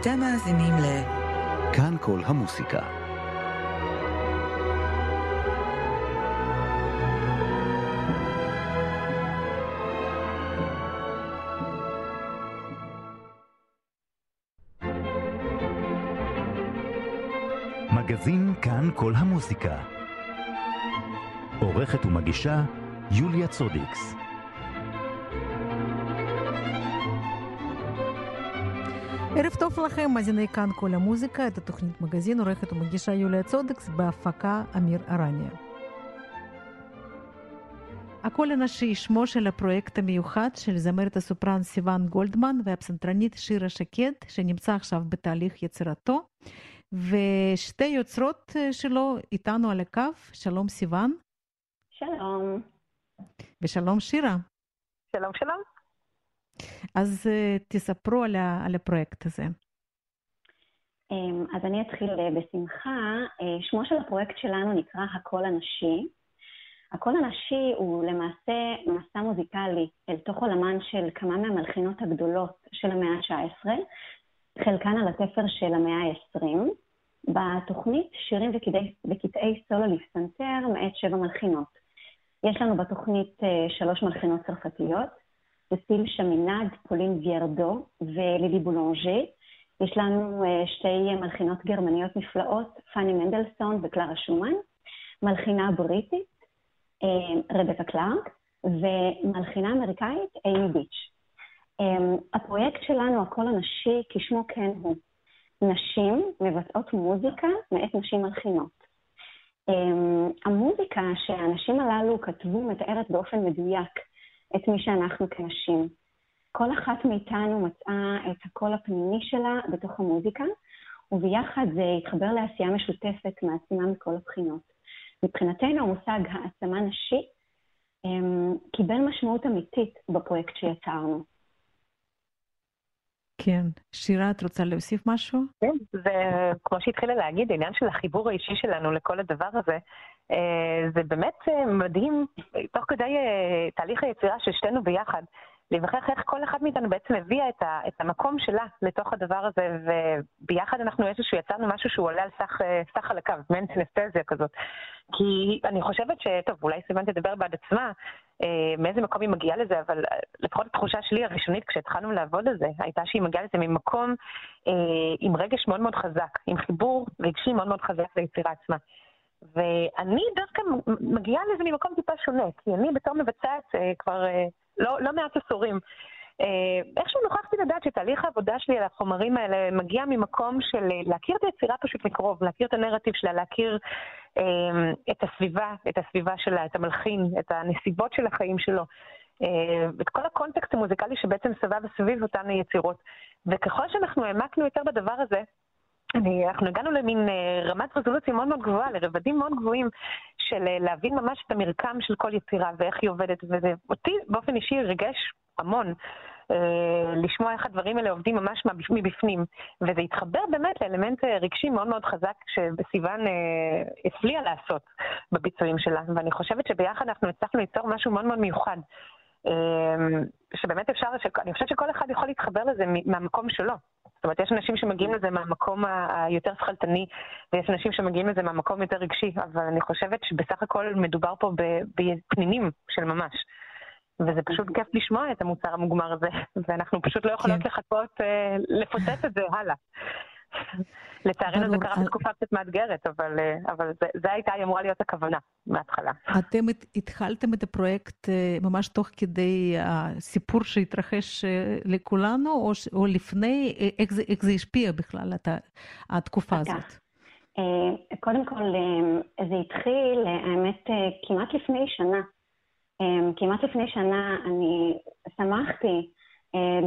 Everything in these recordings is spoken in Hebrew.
אתם מאזינים ל... כאן כל המוסיקה. מגזין כאן כל המוסיקה. עורכת ומגישה יוליה צודיקס. ערב טוב לכם, מאזיני כאן כל המוזיקה, את התוכנית מגזין, עורכת ומגישה יוליה צודקס, בהפקה אמיר ארניה. הקול הנשי, שמו של הפרויקט המיוחד של זמרת הסופרן סיוון גולדמן והפסנתרנית שירה שקד, שנמצא עכשיו בתהליך יצירתו, ושתי יוצרות שלו איתנו על הקו, שלום סיוון. שלום. ושלום שירה. שלום שלום. אז uh, תספרו על, הפרויקט הזה. Um, אז אני אתחיל uh, בשמחה. Uh, שמו של הפרויקט שלנו נקרא הקול הנשי. הקול הנשי הוא למעשה מסע מוזיקלי אל תוך עולמן של כמה מהמלחינות הגדולות של המאה ה-19, חלקן על התפר של המאה ה-20. בתוכנית שירים וקטעי סולו לפסנתר מאת שבע מלחינות. יש לנו בתוכנית שלוש מלחינות צרפתיות, ססיל שמינד, פולין ויארדו ולילי בולונג'ה. יש לנו uh, שתי מלחינות גרמניות נפלאות, פאני מנדלסון וקלרה שומן, מלחינה בריטית, uh, רבקה קלארק, ומלחינה אמריקאית, אימי ביץ'. Um, הפרויקט שלנו, הקול הנשי, כשמו כן הוא. נשים מבצעות מוזיקה מאת נשים מלחינות. המוזיקה שהנשים הללו כתבו מתארת באופן מדויק את מי שאנחנו כנשים. כל אחת מאיתנו מצאה את הקול הפנימי שלה בתוך המוזיקה, וביחד זה התחבר לעשייה משותפת מעצימה מכל הבחינות. מבחינתנו המושג העצמה נשית um, קיבל משמעות אמיתית בפרויקט שיצרנו. כן. שירה, את רוצה להוסיף משהו? כן, זה כמו שהתחילה להגיד, העניין של החיבור האישי שלנו לכל הדבר הזה, זה באמת מדהים, תוך כדי תהליך היצירה של שתינו ביחד, להיווכח איך כל אחד מאיתנו בעצם הביאה את, ה, את המקום שלה לתוך הדבר הזה, וביחד אנחנו איזשהו יצרנו משהו שהוא עולה על סך, סך על הקו, מעין סנסטזיה כזאת. כי אני חושבת ש... טוב, אולי סיוון תדבר בעד עצמה, אה, מאיזה מקום היא מגיעה לזה, אבל לפחות התחושה שלי הראשונית כשהתחלנו לעבוד על זה, הייתה שהיא מגיעה לזה ממקום אה, עם רגש מאוד מאוד חזק, עם חיבור רגשי מאוד מאוד חזק ליצירה עצמה. ואני דווקא מגיעה לזה ממקום טיפה שונה, כי אני בתור מבצעת אה, כבר אה, לא, לא מעט עשורים. אה, איכשהו נוכחתי לדעת שתהליך העבודה שלי על החומרים האלה מגיע ממקום של להכיר את היצירה פשוט מקרוב, להכיר את הנרטיב שלה, להכיר אה, את הסביבה, את הסביבה שלה, את המלחין, את הנסיבות של החיים שלו, אה, את כל הקונטקסט המוזיקלי שבעצם סבב סביב אותן יצירות. וככל שאנחנו העמקנו יותר בדבר הזה, אני, אנחנו הגענו למין uh, רמת רזולוציה מאוד מאוד גבוהה, לרבדים מאוד גבוהים של uh, להבין ממש את המרקם של כל יצירה ואיך היא עובדת, וזה אותי באופן אישי ריגש המון. uh, לשמוע איך הדברים האלה עובדים ממש מבפנים, וזה התחבר באמת לאלמנט רגשי מאוד מאוד חזק שסיוון הפליאה לעשות בביצועים שלה, ואני חושבת שביחד אנחנו הצלחנו ליצור משהו מאוד מאוד מיוחד. שבאמת אפשר, אני חושבת שכל אחד יכול להתחבר לזה מהמקום שלו. זאת אומרת, יש אנשים שמגיעים לזה מהמקום היותר שכלתני, ויש אנשים שמגיעים לזה מהמקום יותר רגשי, אבל אני חושבת שבסך הכל מדובר פה בפנינים של ממש. וזה פשוט כיף לשמוע את המוצר המוגמר הזה, ואנחנו פשוט לא יכולות כן. לחכות אה, לפוצץ את זה הלאה. לצערנו זה קרה בתקופה קצת מאתגרת, אבל, אה, אבל זה, זה הייתה אמורה להיות הכוונה מההתחלה. אתם התחלתם את הפרויקט אה, ממש תוך כדי הסיפור שהתרחש אה, לכולנו, או, או לפני, איך זה, איך זה השפיע בכלל, את התקופה הזאת? קודם כל, זה התחיל, האמת, כמעט לפני שנה. כמעט לפני שנה אני שמחתי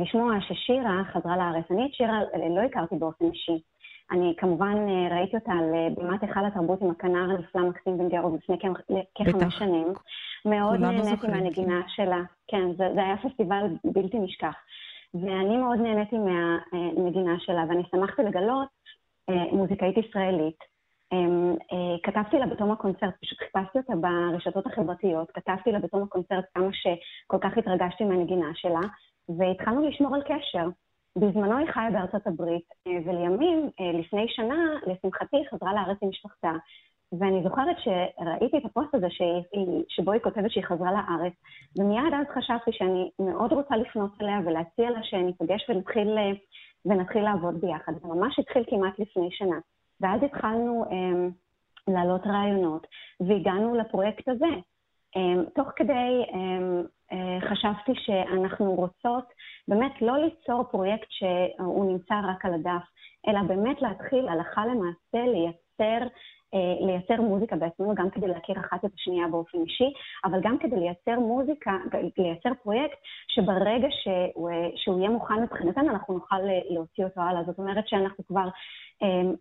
לשמוע ששירה חזרה לארץ. אני את שירה לא הכרתי באופן אישי. אני כמובן אה, ראיתי אותה על אה, בימת היכל התרבות עם הכנר הנפלא מקסים בן גרוב לפני כחמש שנים. מאוד נהניתי מהנגינה שלה. כן, זה, זה היה פסטיבל בלתי נשכח. ואני מאוד נהניתי מהנגינה שלה, ואני שמחתי לגלות אה, מוזיקאית ישראלית. כתבתי לה בתום הקונצרט, פשוט חיפשתי אותה ברשתות החברתיות, כתבתי לה בתום הקונצרט כמה שכל כך התרגשתי מהנגינה שלה, והתחלנו לשמור על קשר. בזמנו היא חיה בארצות הברית, ולימים, לפני שנה, לשמחתי, חזרה לארץ עם משפחתה. ואני זוכרת שראיתי את הפוסט הזה שבו היא כותבת שהיא חזרה לארץ, ומיד אז חשבתי שאני מאוד רוצה לפנות אליה ולהציע לה שניפגש ונתחיל, ונתחיל לעבוד ביחד. זה ממש התחיל כמעט לפני שנה. ואז התחלנו um, להעלות רעיונות, והגענו לפרויקט הזה. Um, תוך כדי um, uh, חשבתי שאנחנו רוצות באמת לא ליצור פרויקט שהוא נמצא רק על הדף, אלא באמת להתחיל הלכה למעשה לייצר אה, לייצר מוזיקה בעצמנו, גם כדי להכיר אחת את השנייה באופן אישי, אבל גם כדי לייצר מוזיקה, לייצר פרויקט שברגע שהוא, אה, שהוא יהיה מוכן מבחינתנו, אנחנו נוכל אה, להוציא אותו הלאה. זאת אומרת שאנחנו כבר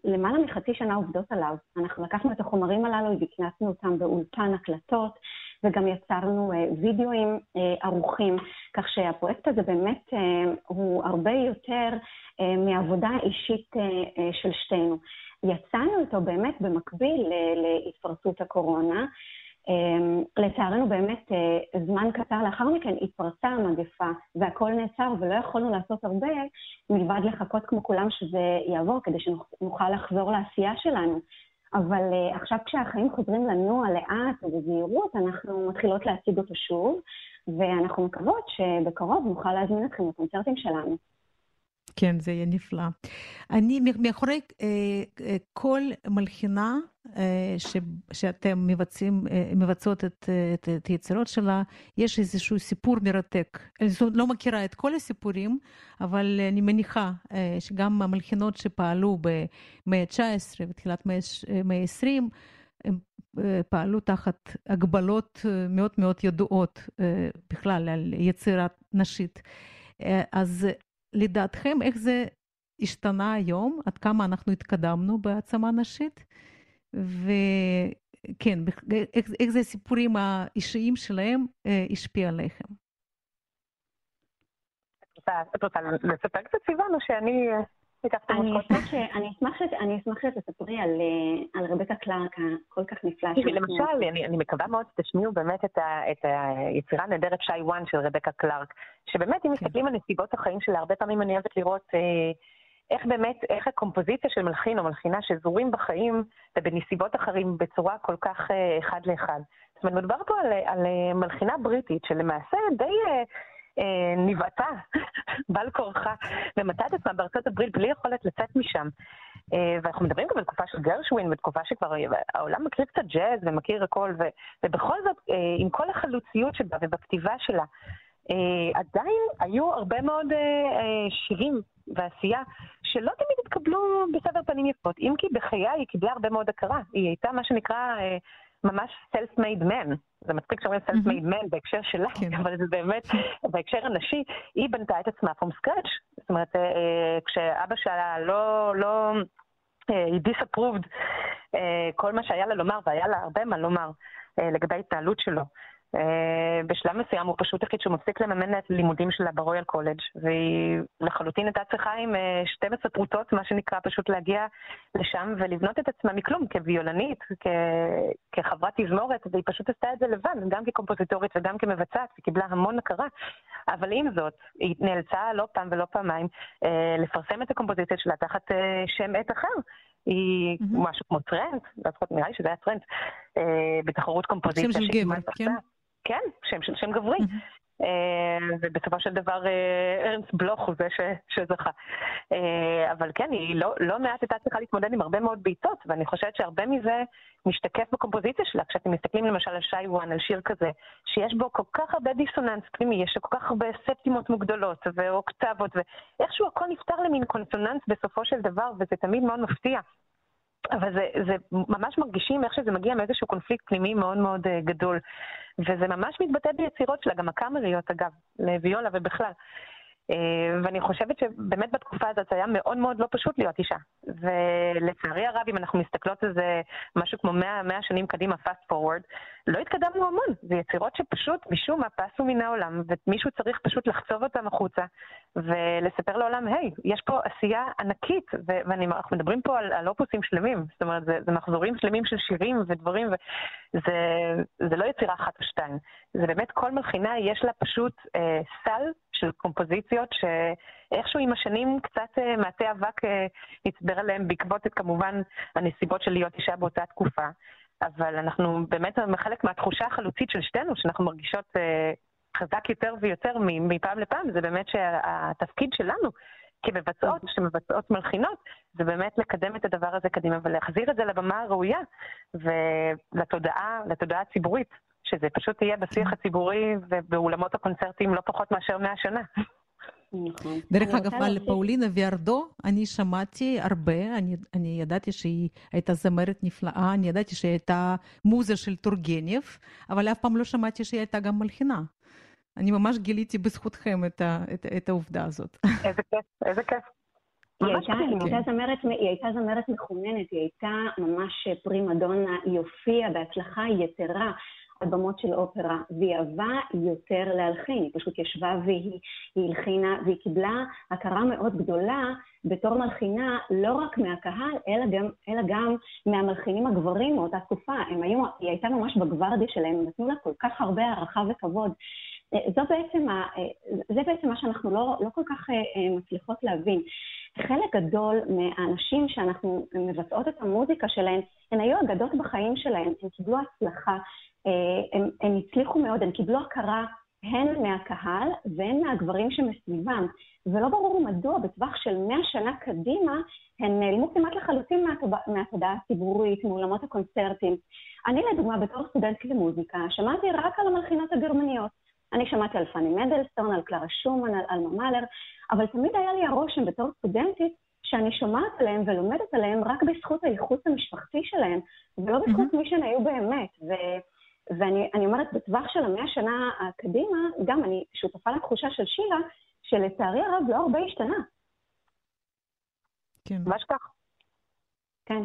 למעלה מחצי שנה עובדות עליו. אנחנו לקחנו את החומרים הללו והכנסנו אותם באולפן הקלטות, וגם יצרנו וידאוים ערוכים, כך שהפרויקט הזה באמת הוא הרבה יותר מעבודה אישית של שתינו. יצאנו איתו באמת במקביל להתפרצות הקורונה. אמ, לצערנו באמת אה, זמן קצר לאחר מכן התפרצה המגפה והכל נעצר ולא יכולנו לעשות הרבה מלבד לחכות כמו כולם שזה יעבור כדי שנוכל לחזור לעשייה שלנו. אבל uh, עכשיו כשהחיים חוזרים לנוע לאט ובזהירות, אנחנו מתחילות להציג אותו שוב, ואנחנו מקוות שבקרוב נוכל להזמין אתכם לקונצרטים שלנו. כן, זה יהיה נפלא. אני, מאחורי אה, אה, כל מלחינה אה, ש, שאתם מבצעים, מבצעות את, את, את היצירות שלה, יש איזשהו סיפור מרתק. אני לא מכירה את כל הסיפורים, אבל אני מניחה שגם המלחינות שפעלו במאה ה-19 ותחילת מאה ה-20, הם פעלו תחת הגבלות מאוד מאוד ידועות בכלל על יצירת נשית. אז לדעתכם, איך זה השתנה היום? עד כמה אנחנו התקדמנו בהעצמה נשית? וכן, איך, איך זה הסיפורים האישיים שלהם אה, השפיע עליכם? את רוצה לספר קצת סיוון, או שאני אני אשמח שתספרי על, אה, על רבקה קלארק הכל כך נפלא. למשל, אני, מקווה מאוד שתשמיעו באמת את, היצירה הנהדרת שי וואן של רבקה קלארק, שבאמת אם כן. מסתכלים על נסיבות החיים שלה, הרבה פעמים אני אוהבת לראות אה, איך באמת, איך הקומפוזיציה של מלחין או מלחינה שזורים בחיים ובנסיבות אחרים בצורה כל כך אה, אחד לאחד. זאת אומרת, מדובר פה על, על מלחינה בריטית שלמעשה די... אה, נבעטה בעל כורחה ומצאה את עצמה בארצות הברית בלי יכולת לצאת משם. אה, ואנחנו מדברים גם על תקופה של גרשווין, בתקופה שכבר העולם מכיר קצת ג'אז ומכיר הכל, ו, ובכל זאת, אה, עם כל החלוציות שבה ובכתיבה שלה, עדיין היו הרבה מאוד שירים ועשייה שלא תמיד התקבלו בסבר פנים יפות, אם כי בחיי היא קיבלה הרבה מאוד הכרה. היא הייתה מה שנקרא ממש self-made man. זה מצחיק שאומרים self-made man בהקשר שלה, כן. אבל זה באמת, בהקשר הנשי, היא בנתה את עצמה from scratch. זאת אומרת, אה, אה, כשאבא שלה לא, לא, אה, היא disapproved כל מה שהיה לה לומר, והיה לה הרבה מה לומר לגבי ההתנהלות שלו. Uh, בשלב מסוים הוא פשוט החליט שהוא מפסיק לממן את הלימודים שלה ברויאל קולג' והיא לחלוטין הייתה צריכה עם uh, 12 פרוטות, מה שנקרא, פשוט להגיע לשם ולבנות את עצמה מכלום, כוויולנית, כ- כחברת תזמורת, והיא פשוט עשתה את זה לבד, גם כקומפוזיטורית וגם כמבצעת, וקיבלה המון הכרה. אבל עם זאת, היא נאלצה לא פעם ולא פעמיים uh, לפרסם את הקומפוזיציה שלה תחת שם עט אחר. היא mm-hmm. משהו כמו טרנד, לא נראה לי שזה היה טרנד, בתחרות קומפוזיציה. שם של גבר, כן. כן, שם של שם גברי. אה, ובסופו של דבר אה, ארנסט בלוך הוא זה ש, שזכה. אה, אבל כן, היא לא, לא מעט הייתה צריכה להתמודד עם הרבה מאוד בעיטות, ואני חושבת שהרבה מזה משתקף בקומפוזיציה שלה. כשאתם מסתכלים למשל על שי וואן, על שיר כזה, שיש בו כל כך הרבה דיסוננס פנימי, יש כל כך הרבה ספטימות מוגדלות ואוקטבות, ואיכשהו הכל נפתר למין קונסוננס בסופו של דבר, וזה תמיד מאוד מפתיע. אבל זה, זה ממש מרגישים איך שזה מגיע מאיזשהו קונפליקט פנימי מאוד מאוד uh, גדול. וזה ממש מתבטא ביצירות שלה, גם הקאמריות אגב, לוויולה ובכלל. אה, ואני חושבת שבאמת בתקופה הזאת היה מאוד מאוד לא פשוט להיות אישה. ולצערי הרב, אם אנחנו מסתכלות על זה משהו כמו 100, 100 שנים קדימה, fast forward, לא התקדמנו המון. זה יצירות שפשוט משום מה פסו מן העולם, ומישהו צריך פשוט לחצוב אותם החוצה ולספר לעולם, היי, hey, יש פה עשייה ענקית, ואנחנו מדברים פה על, על אופוסים שלמים, זאת אומרת, זה, זה מחזורים שלמים של שירים ודברים, וזה זה לא יצירה אחת או שתיים. זה באמת כל מלחינה יש לה פשוט אה, סל של קומפוזיציות שאיכשהו עם השנים קצת מעטה אבק נצבר עליהם בעקבות כמובן הנסיבות של להיות אישה באותה תקופה. אבל אנחנו באמת חלק מהתחושה החלוצית של שתינו, שאנחנו מרגישות חזק יותר ויותר מפעם לפעם, זה באמת שהתפקיד שלנו כמבצעות, שמבצעות מלחינות, זה באמת לקדם את הדבר הזה קדימה ולהחזיר את זה לבמה הראויה ולתודעה, לתודעה הציבורית, שזה פשוט יהיה בשיח הציבורי ובאולמות הקונצרטים לא פחות מאשר מאה שנה. נכון. דרך אגב, על פאולינה ויארדו אני שמעתי הרבה, אני, אני ידעתי שהיא הייתה זמרת נפלאה, אני ידעתי שהיא הייתה מוזה של טורגניב, אבל אף פעם לא שמעתי שהיא הייתה גם מלחינה. אני ממש גיליתי בזכותכם את, ה, את, את העובדה הזאת. איזה כיף, איזה כיף. היא הייתה, היא, הייתה זמרת, היא הייתה זמרת מחוננת, היא הייתה ממש פרימה דונה, היא הופיעה בהצלחה יתרה על במות של אופרה, והיא אהבה יותר להלחין, היא פשוט ישבה והיא הלחינה, והיא קיבלה הכרה מאוד גדולה בתור מלחינה, לא רק מהקהל, אלא גם, אלא גם מהמלחינים הגברים מאותה תקופה. הם היו, היא הייתה ממש בגוורדיה שלהם, הם נתנו לה כל כך הרבה הערכה וכבוד. זו בעצם, ה, זה בעצם מה שאנחנו לא, לא כל כך אה, מצליחות להבין. חלק גדול מהאנשים שאנחנו מבצעות את המוזיקה שלהם, הן היו אגדות בחיים שלהם, הן קיבלו הצלחה, אה, הם, הם הצליחו מאוד, הם קיבלו הכרה הן מהקהל והן מהגברים שמסביבם, ולא ברור מדוע בטווח של מאה שנה קדימה הן נעלמו כמעט לחלוטין מהתודעה הציבורית, מאולמות הקונצרטים. אני לדוגמה, בתור סטודנט למוזיקה, שמעתי רק על המלחינות הגרמניות. אני שמעתי על פאני מנדלסטון, על קלרה שומן, על אלמה מאלר, אבל תמיד היה לי הרושם בתור סטודנטית שאני שומעת עליהם ולומדת עליהם רק בזכות הייחוס המשפחתי שלהם, ולא בזכות mm-hmm. מי שהן היו באמת. ו... ואני אומרת, בטווח של המאה שנה הקדימה, גם אני שותפה לתחושה של שירה, שלצערי הרב לא הרבה השתנה. כן. ממש כך. כן.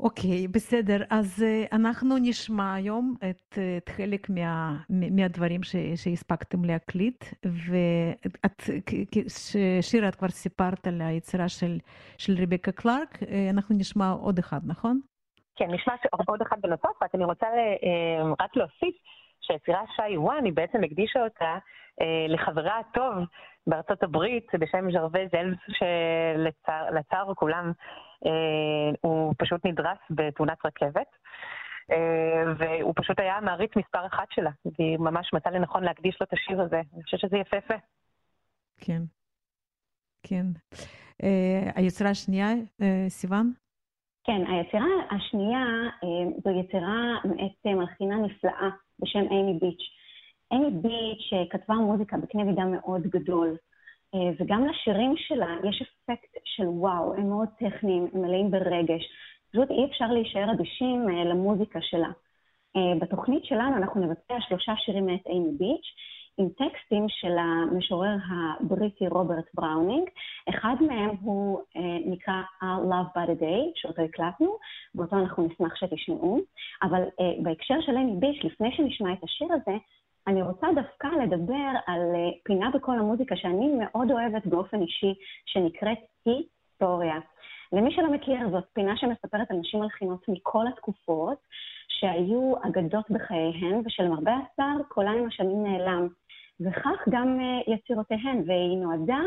אוקיי, okay, בסדר. אז uh, אנחנו נשמע היום את, את חלק מה, מהדברים ש, שהספקתם להקליט, ואת, שירה, את כבר סיפרת על היצירה של, של רבקה קלארק, uh, אנחנו נשמע עוד אחד, נכון? כן, נשמע עוד אחד בנוסף, רק אני רוצה uh, רק להוסיף שהיצירה שי וואן, היא בעצם הקדישה אותה uh, לחברה הטוב בארצות הברית בשם ז'רווז אלס, שלצער כולם אה, הוא פשוט נדרס בתאונת רכבת. אה, והוא פשוט היה המעריץ מספר אחת שלה, והיא ממש מצאה לנכון להקדיש לו את השיר הזה. אני חושבת שזה יפהפה. כן, כן. אה, היצירה השנייה, סיוון? כן, היצירה השנייה זו יצירה מאת מלחינה נפלאה בשם אימי ביץ'. אימי ביץ' כתבה מוזיקה בקנה מידה מאוד גדול. אה, וגם לשירים שלה יש אפקט של וואו, הם מאוד טכניים, הם מלאים ברגש. פשוט אי אפשר להישאר אדישים אה, למוזיקה שלה. אה, בתוכנית שלנו אנחנו נבצע שלושה שירים מאת אימי ביץ', עם טקסטים של המשורר הבריטי רוברט בראונינג. אחד מהם הוא נקרא I'll Love by the Day, שאותו הקלטנו, ואותו אנחנו נשמח שתשמעו. אבל בהקשר של אימי ביץ', לפני שנשמע את השיר הזה, אני רוצה דווקא לדבר על אה, פינה בכל המוזיקה שאני מאוד אוהבת באופן אישי, שנקראת היסטוריה. למי שלא מכיר, זאת פינה שמספרת על נשים מלחינות מכל התקופות, שהיו אגדות בחייהן, ושלמרבה הצער, קולן עם השנים נעלם. וכך גם uh, יצירותיהן, והיא נועדה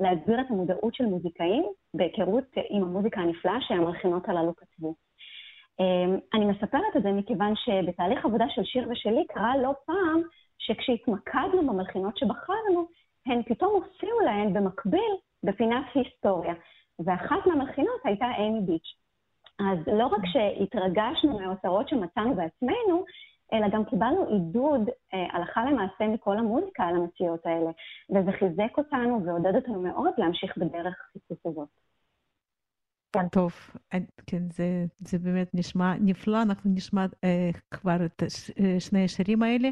להגביר את המודעות של מוזיקאים בהיכרות עם המוזיקה הנפלאה שהמלחינות הללו כתבו. Um, אני מספרת את זה מכיוון שבתהליך עבודה של שיר ושלי קרה לא פעם שכשהתמקדנו במלחינות שבחרנו, הן פתאום הופיעו להן במקביל בפינת היסטוריה. ואחת מהמלחינות הייתה אימי ביץ'. אז לא רק שהתרגשנו מהאוצרות שמצאנו בעצמנו, אלא גם קיבלנו עידוד אה, הלכה למעשה מכל המוזיקה על המציאות האלה, וזה חיזק אותנו ועודד אותנו מאוד להמשיך בדרך החיפוש הזאת. כן. טוב, כן, זה, זה באמת נשמע נפלא, אנחנו נשמע אה, כבר את אה, שני השירים האלה.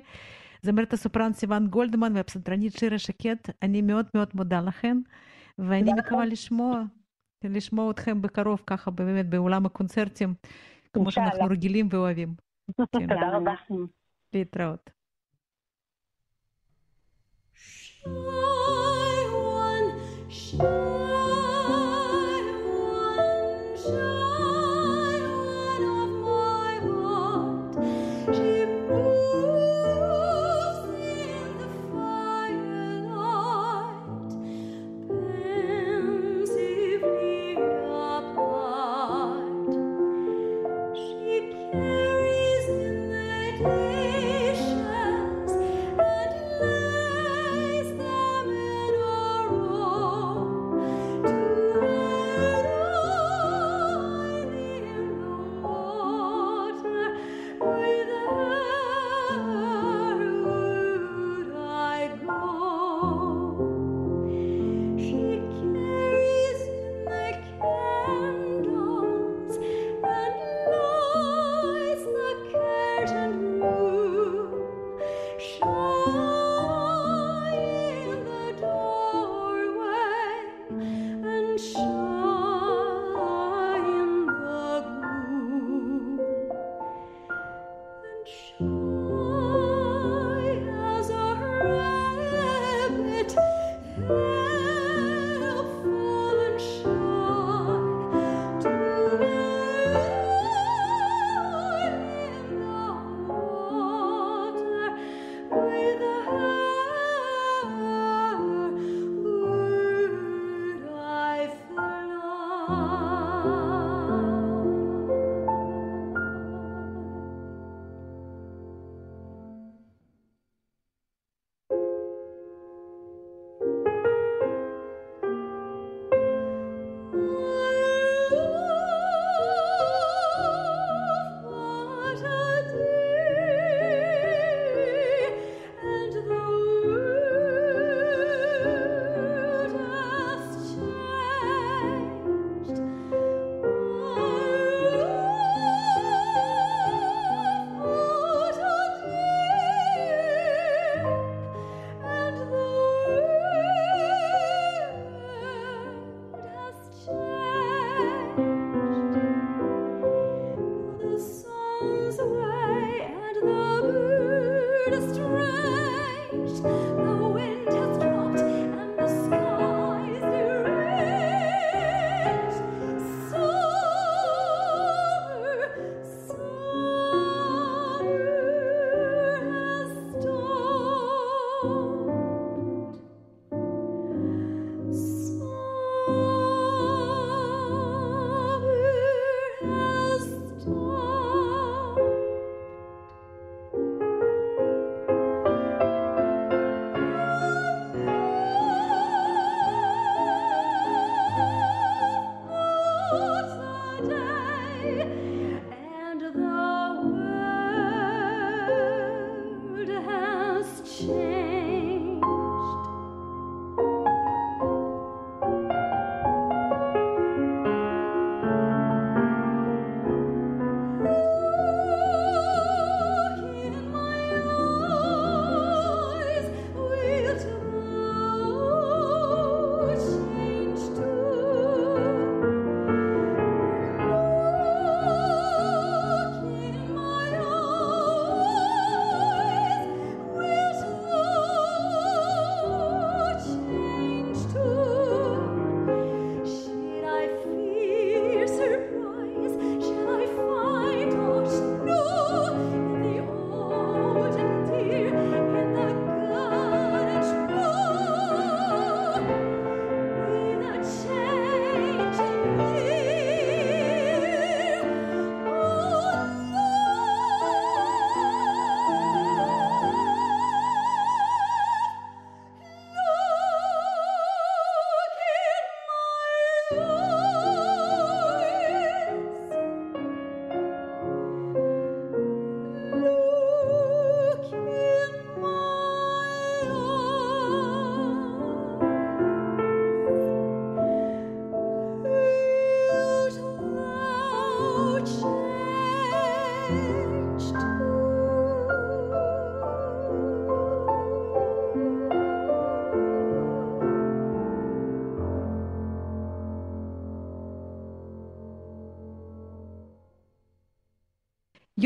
זמרת הסופרן סיוון גולדמן והפסנתרנית שירה שקד, אני מאוד מאוד מודה לכן, ואני מקווה לשמוע, לשמוע אתכם בקרוב ככה באמת באולם הקונצרטים, כמו שאנחנו רגילים ואוהבים. תודה רבה. להתראות. Shy one, shy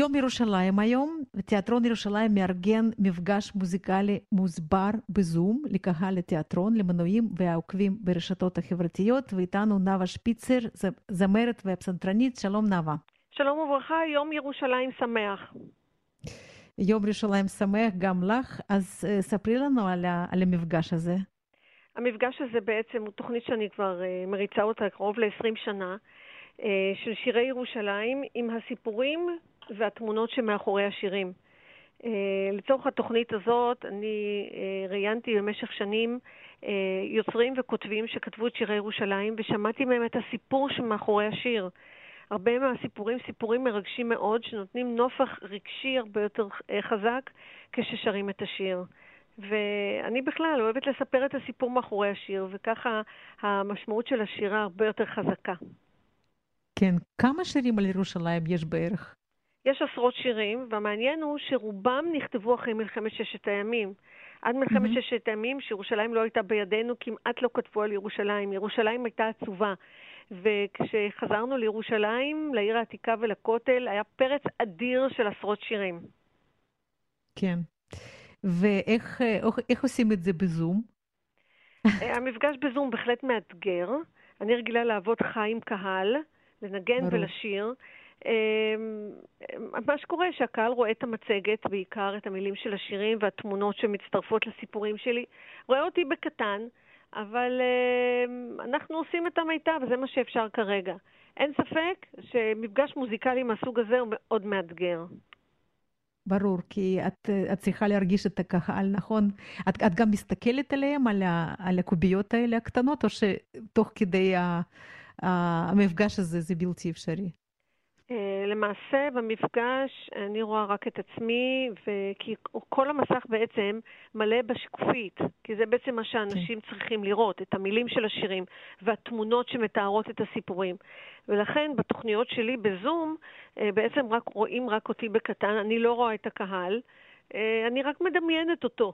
יום ירושלים היום, תיאטרון ירושלים מארגן מפגש מוזיקלי מוסבר בזום לקהל התיאטרון, למנויים והעוקבים ברשתות החברתיות, ואיתנו נאוה שפיצר, זמרת והפסנתרנית. שלום נאוה. שלום וברכה, יום ירושלים שמח. יום ירושלים שמח גם לך, אז ספרי לנו על, ה, על המפגש הזה. המפגש הזה בעצם הוא תוכנית שאני כבר מריצה אותה קרוב ל-20 שנה. של שירי ירושלים עם הסיפורים והתמונות שמאחורי השירים. לצורך התוכנית הזאת אני ראיינתי במשך שנים יוצרים וכותבים שכתבו את שירי ירושלים ושמעתי מהם את הסיפור שמאחורי השיר. הרבה מהסיפורים סיפורים מרגשים מאוד, שנותנים נופח רגשי הרבה יותר חזק כששרים את השיר. ואני בכלל אוהבת לספר את הסיפור מאחורי השיר, וככה המשמעות של השירה הרבה יותר חזקה. כן, כמה שירים על ירושלים יש בערך? יש עשרות שירים, והמעניין הוא שרובם נכתבו אחרי מלחמת ששת הימים. עד מלחמת mm-hmm. ששת הימים, שירושלים לא הייתה בידינו, כמעט לא כתבו על ירושלים. ירושלים הייתה עצובה. וכשחזרנו לירושלים, לעיר העתיקה ולכותל, היה פרץ אדיר של עשרות שירים. כן. ואיך איך עושים את זה בזום? המפגש בזום בהחלט מאתגר. אני רגילה לעבוד חי עם קהל, לנגן ברור. ולשיר. אמ, מה שקורה שהקהל רואה את המצגת, בעיקר את המילים של השירים והתמונות שמצטרפות לסיפורים שלי, רואה אותי בקטן, אבל אמ, אנחנו עושים את המיטב, וזה מה שאפשר כרגע. אין ספק שמפגש מוזיקלי מהסוג הזה הוא מאוד מאתגר. ברור, כי את, את צריכה להרגיש את הקהל, נכון? את, את גם מסתכלת עליהם, על, ה, על הקוביות האלה הקטנות, או שתוך כדי ה, המפגש הזה זה בלתי אפשרי? אה, למעשה במפגש אני רואה רק את עצמי, כי כל המסך בעצם מלא בשקופית, כי זה בעצם מה שאנשים כן. צריכים לראות, את המילים של השירים והתמונות שמתארות את הסיפורים. ולכן בתוכניות שלי בזום אה, בעצם רק רואים רק אותי בקטן, אני לא רואה את הקהל, אה, אני רק מדמיינת אותו.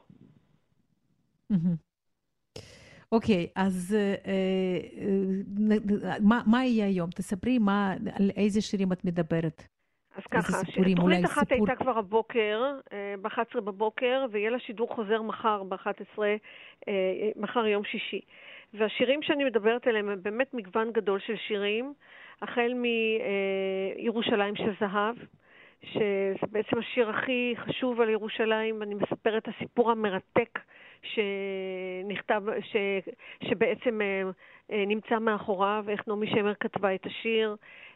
אוקיי, אז אה, אה, מה, מה יהיה היום? תספרי מה, על איזה שירים את מדברת. אז ככה, תוכנית אחת סיפור... הייתה כבר הבוקר, אה, ב-11 בבוקר, ויהיה לה שידור חוזר מחר ב-11, מחר יום שישי. והשירים שאני מדברת עליהם הם באמת מגוון גדול של שירים, החל מירושלים של זהב, שזה בעצם השיר הכי חשוב על ירושלים, אני מספרת את הסיפור המרתק שנכתב, ש, שבעצם אה, אה, נמצא מאחוריו, איך נעמי שמר כתבה את השיר.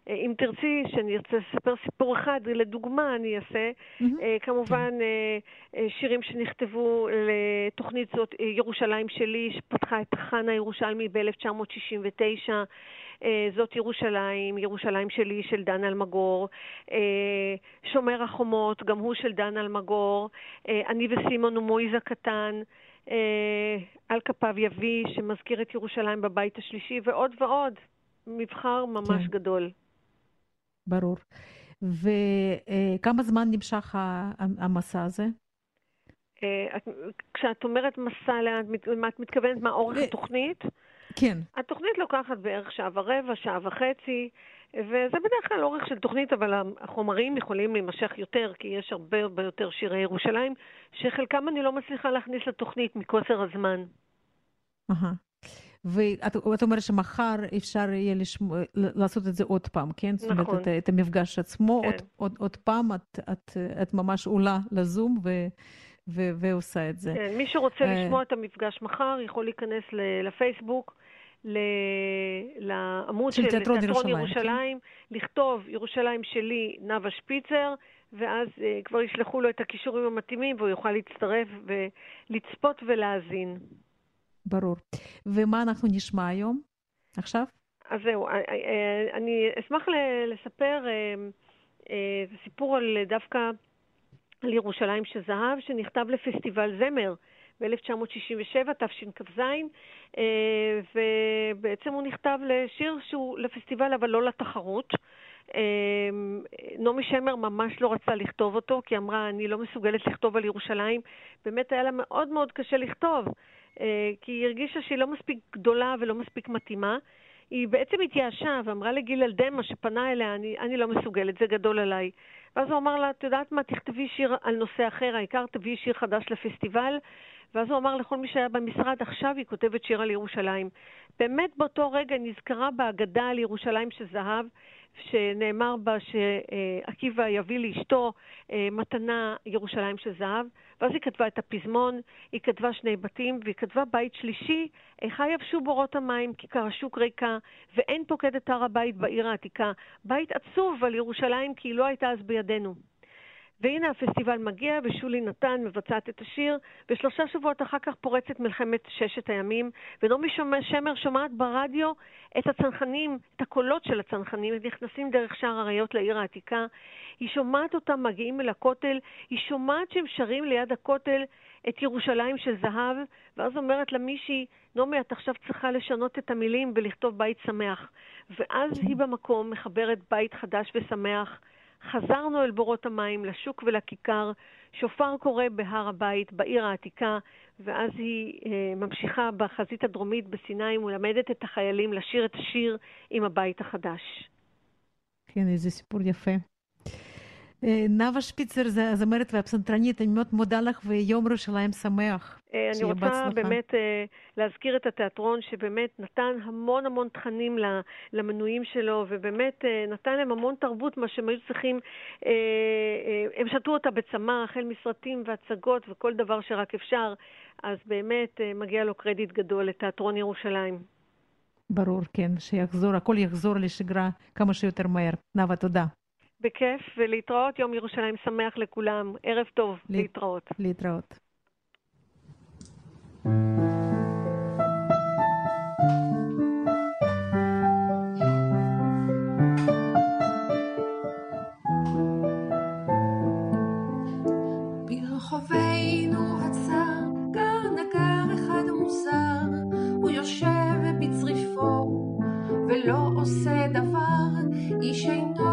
אה, אם תרצי שאני ארצה לספר סיפור אחד, לדוגמה אני אעשה, mm-hmm. כמובן שירים שנכתבו לתוכנית זאת, ירושלים שלי, שפתחה את החנה הירושלמי ב-1969. זאת ירושלים, ירושלים שלי של דן אלמגור, שומר החומות, גם הוא של דן אלמגור, אני וסימון ומויזה קטן, אה, על כפיו יביא, שמזכיר את ירושלים בבית השלישי, ועוד ועוד. מבחר ממש כן. גדול. ברור. וכמה זמן נמשך המסע הזה? אה, כשאת אומרת מסע, למה את מתכוונת? מה אורך אה, התוכנית? כן. התוכנית לוקחת בערך שעה ורבע, שעה וחצי. וזה בדרך כלל אורך של תוכנית, אבל החומרים יכולים להימשך יותר, כי יש הרבה הרבה יותר שירי ירושלים, שחלקם אני לא מצליחה להכניס לתוכנית מקוצר הזמן. ואת אומרת שמחר אפשר יהיה לשמוע, לעשות את זה עוד פעם, כן? נכון. זאת אומרת, את, את המפגש עצמו, כן. עוד, עוד, עוד פעם את, את, את ממש עולה לזום ו, ו, ועושה את זה. כן, מי שרוצה אה, לשמוע את המפגש מחר יכול להיכנס לפייסבוק. לעמוד של, של תיאטרון ירושלים, ירושלים כן? לכתוב ירושלים שלי, נאוה שפיצר, ואז uh, כבר ישלחו לו את הכישורים המתאימים והוא יוכל להצטרף ולצפות ולהאזין. ברור. ומה אנחנו נשמע היום, עכשיו? אז זהו, אה, אה, אני אשמח לספר סיפור על דווקא על ירושלים של זהב, שנכתב לפסטיבל זמר ב-1967, תשכ"ז, אה, ובעצם הוא נכתב לשיר שהוא לפסטיבל אבל לא לתחרות. אה, נעמי שמר ממש לא רצתה לכתוב אותו, כי אמרה, אני לא מסוגלת לכתוב על ירושלים. באמת היה לה מאוד מאוד קשה לכתוב, אה, כי היא הרגישה שהיא לא מספיק גדולה ולא מספיק מתאימה. היא בעצם התייאשה ואמרה לגיל אלדמה שפנה אליה, אני, אני לא מסוגלת, זה גדול עליי. ואז הוא אמר לה, את יודעת מה, תכתבי שיר על נושא אחר, העיקר תביאי שיר חדש לפסטיבל. ואז הוא אמר לכל מי שהיה במשרד, עכשיו היא כותבת שיר על ירושלים. באמת באותו רגע נזכרה בהגדה על ירושלים של זהב, שנאמר בה שעקיבא יביא לאשתו אה, מתנה ירושלים של זהב, ואז היא כתבה את הפזמון, היא כתבה שני בתים, והיא כתבה בית שלישי, איכה יבשו בורות המים, כיכר השוק ריקה, ואין פוקד את הר הבית בעיר העתיקה. בית עצוב על ירושלים, כי היא לא הייתה אז בידינו. והנה הפסטיבל מגיע, ושולי נתן מבצעת את השיר, ושלושה שבועות אחר כך פורצת מלחמת ששת הימים, ונעמי שמר שומעת ברדיו את הצנחנים, את הקולות של הצנחנים, הם נכנסים דרך שער אריות לעיר העתיקה. היא שומעת אותם מגיעים אל הכותל, היא שומעת שהם שרים ליד הכותל את ירושלים של זהב, ואז אומרת לה מישהי, נעמי, את עכשיו צריכה לשנות את המילים ולכתוב בית שמח. ואז היא במקום מחברת בית חדש ושמח. חזרנו אל בורות המים, לשוק ולכיכר, שופר קורא בהר הבית, בעיר העתיקה, ואז היא אה, ממשיכה בחזית הדרומית בסיני ומלמדת את החיילים לשיר את השיר עם הבית החדש. כן, איזה סיפור יפה. אה, נאוה שפיצר, הזמרת והפסנתרנית, אני מאוד מודה לך ויום ירושלים שמח. אה, אני רוצה בהצלחה. באמת אה, להזכיר את התיאטרון שבאמת נתן המון המון תכנים למנויים שלו, ובאמת נתן להם המון תרבות, מה שהם היו צריכים, הם שתו אותה בצמא, החל מסרטים והצגות וכל דבר שרק אפשר, אז באמת מגיע לו קרדיט גדול לתיאטרון ירושלים. ברור, כן, שיחזור, הכל יחזור לשגרה כמה שיותר מהר. נאוה, תודה. בכיף, ולהתראות. יום ירושלים שמח לכולם. ערב טוב, ל... להתראות. להתראות. ברחובינו הצר, גר נגר אחד מוזר, הוא יושב בצריפו ולא עושה דבר, איש אינו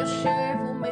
יושב ומ...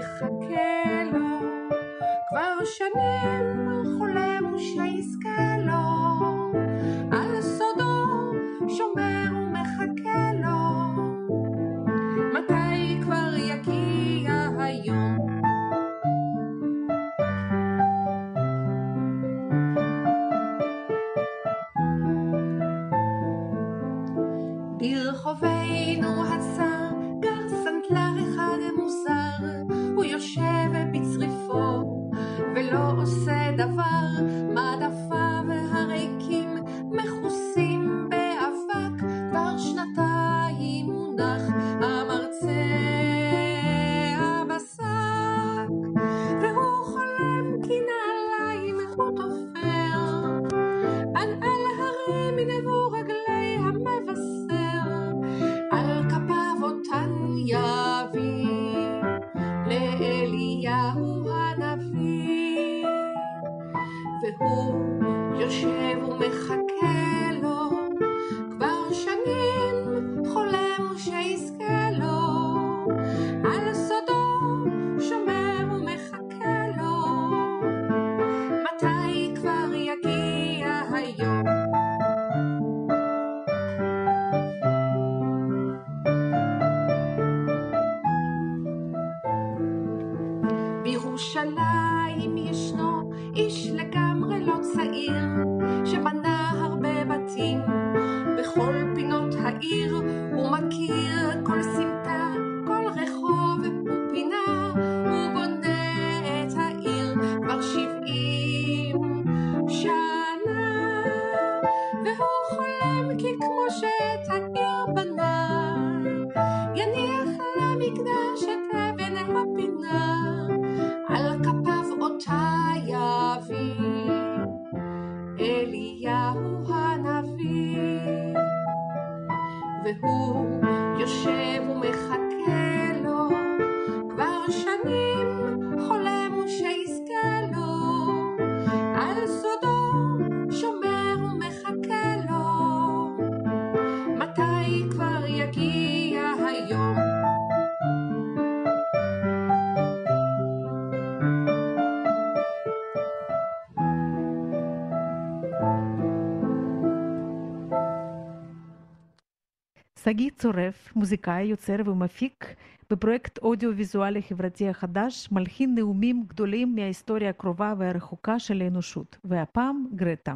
שגיא צורף, מוזיקאי, יוצר ומפיק, בפרויקט אודיו-ויזואלי חברתי החדש, מלחין נאומים גדולים מההיסטוריה הקרובה והרחוקה של האנושות, והפעם גרטה.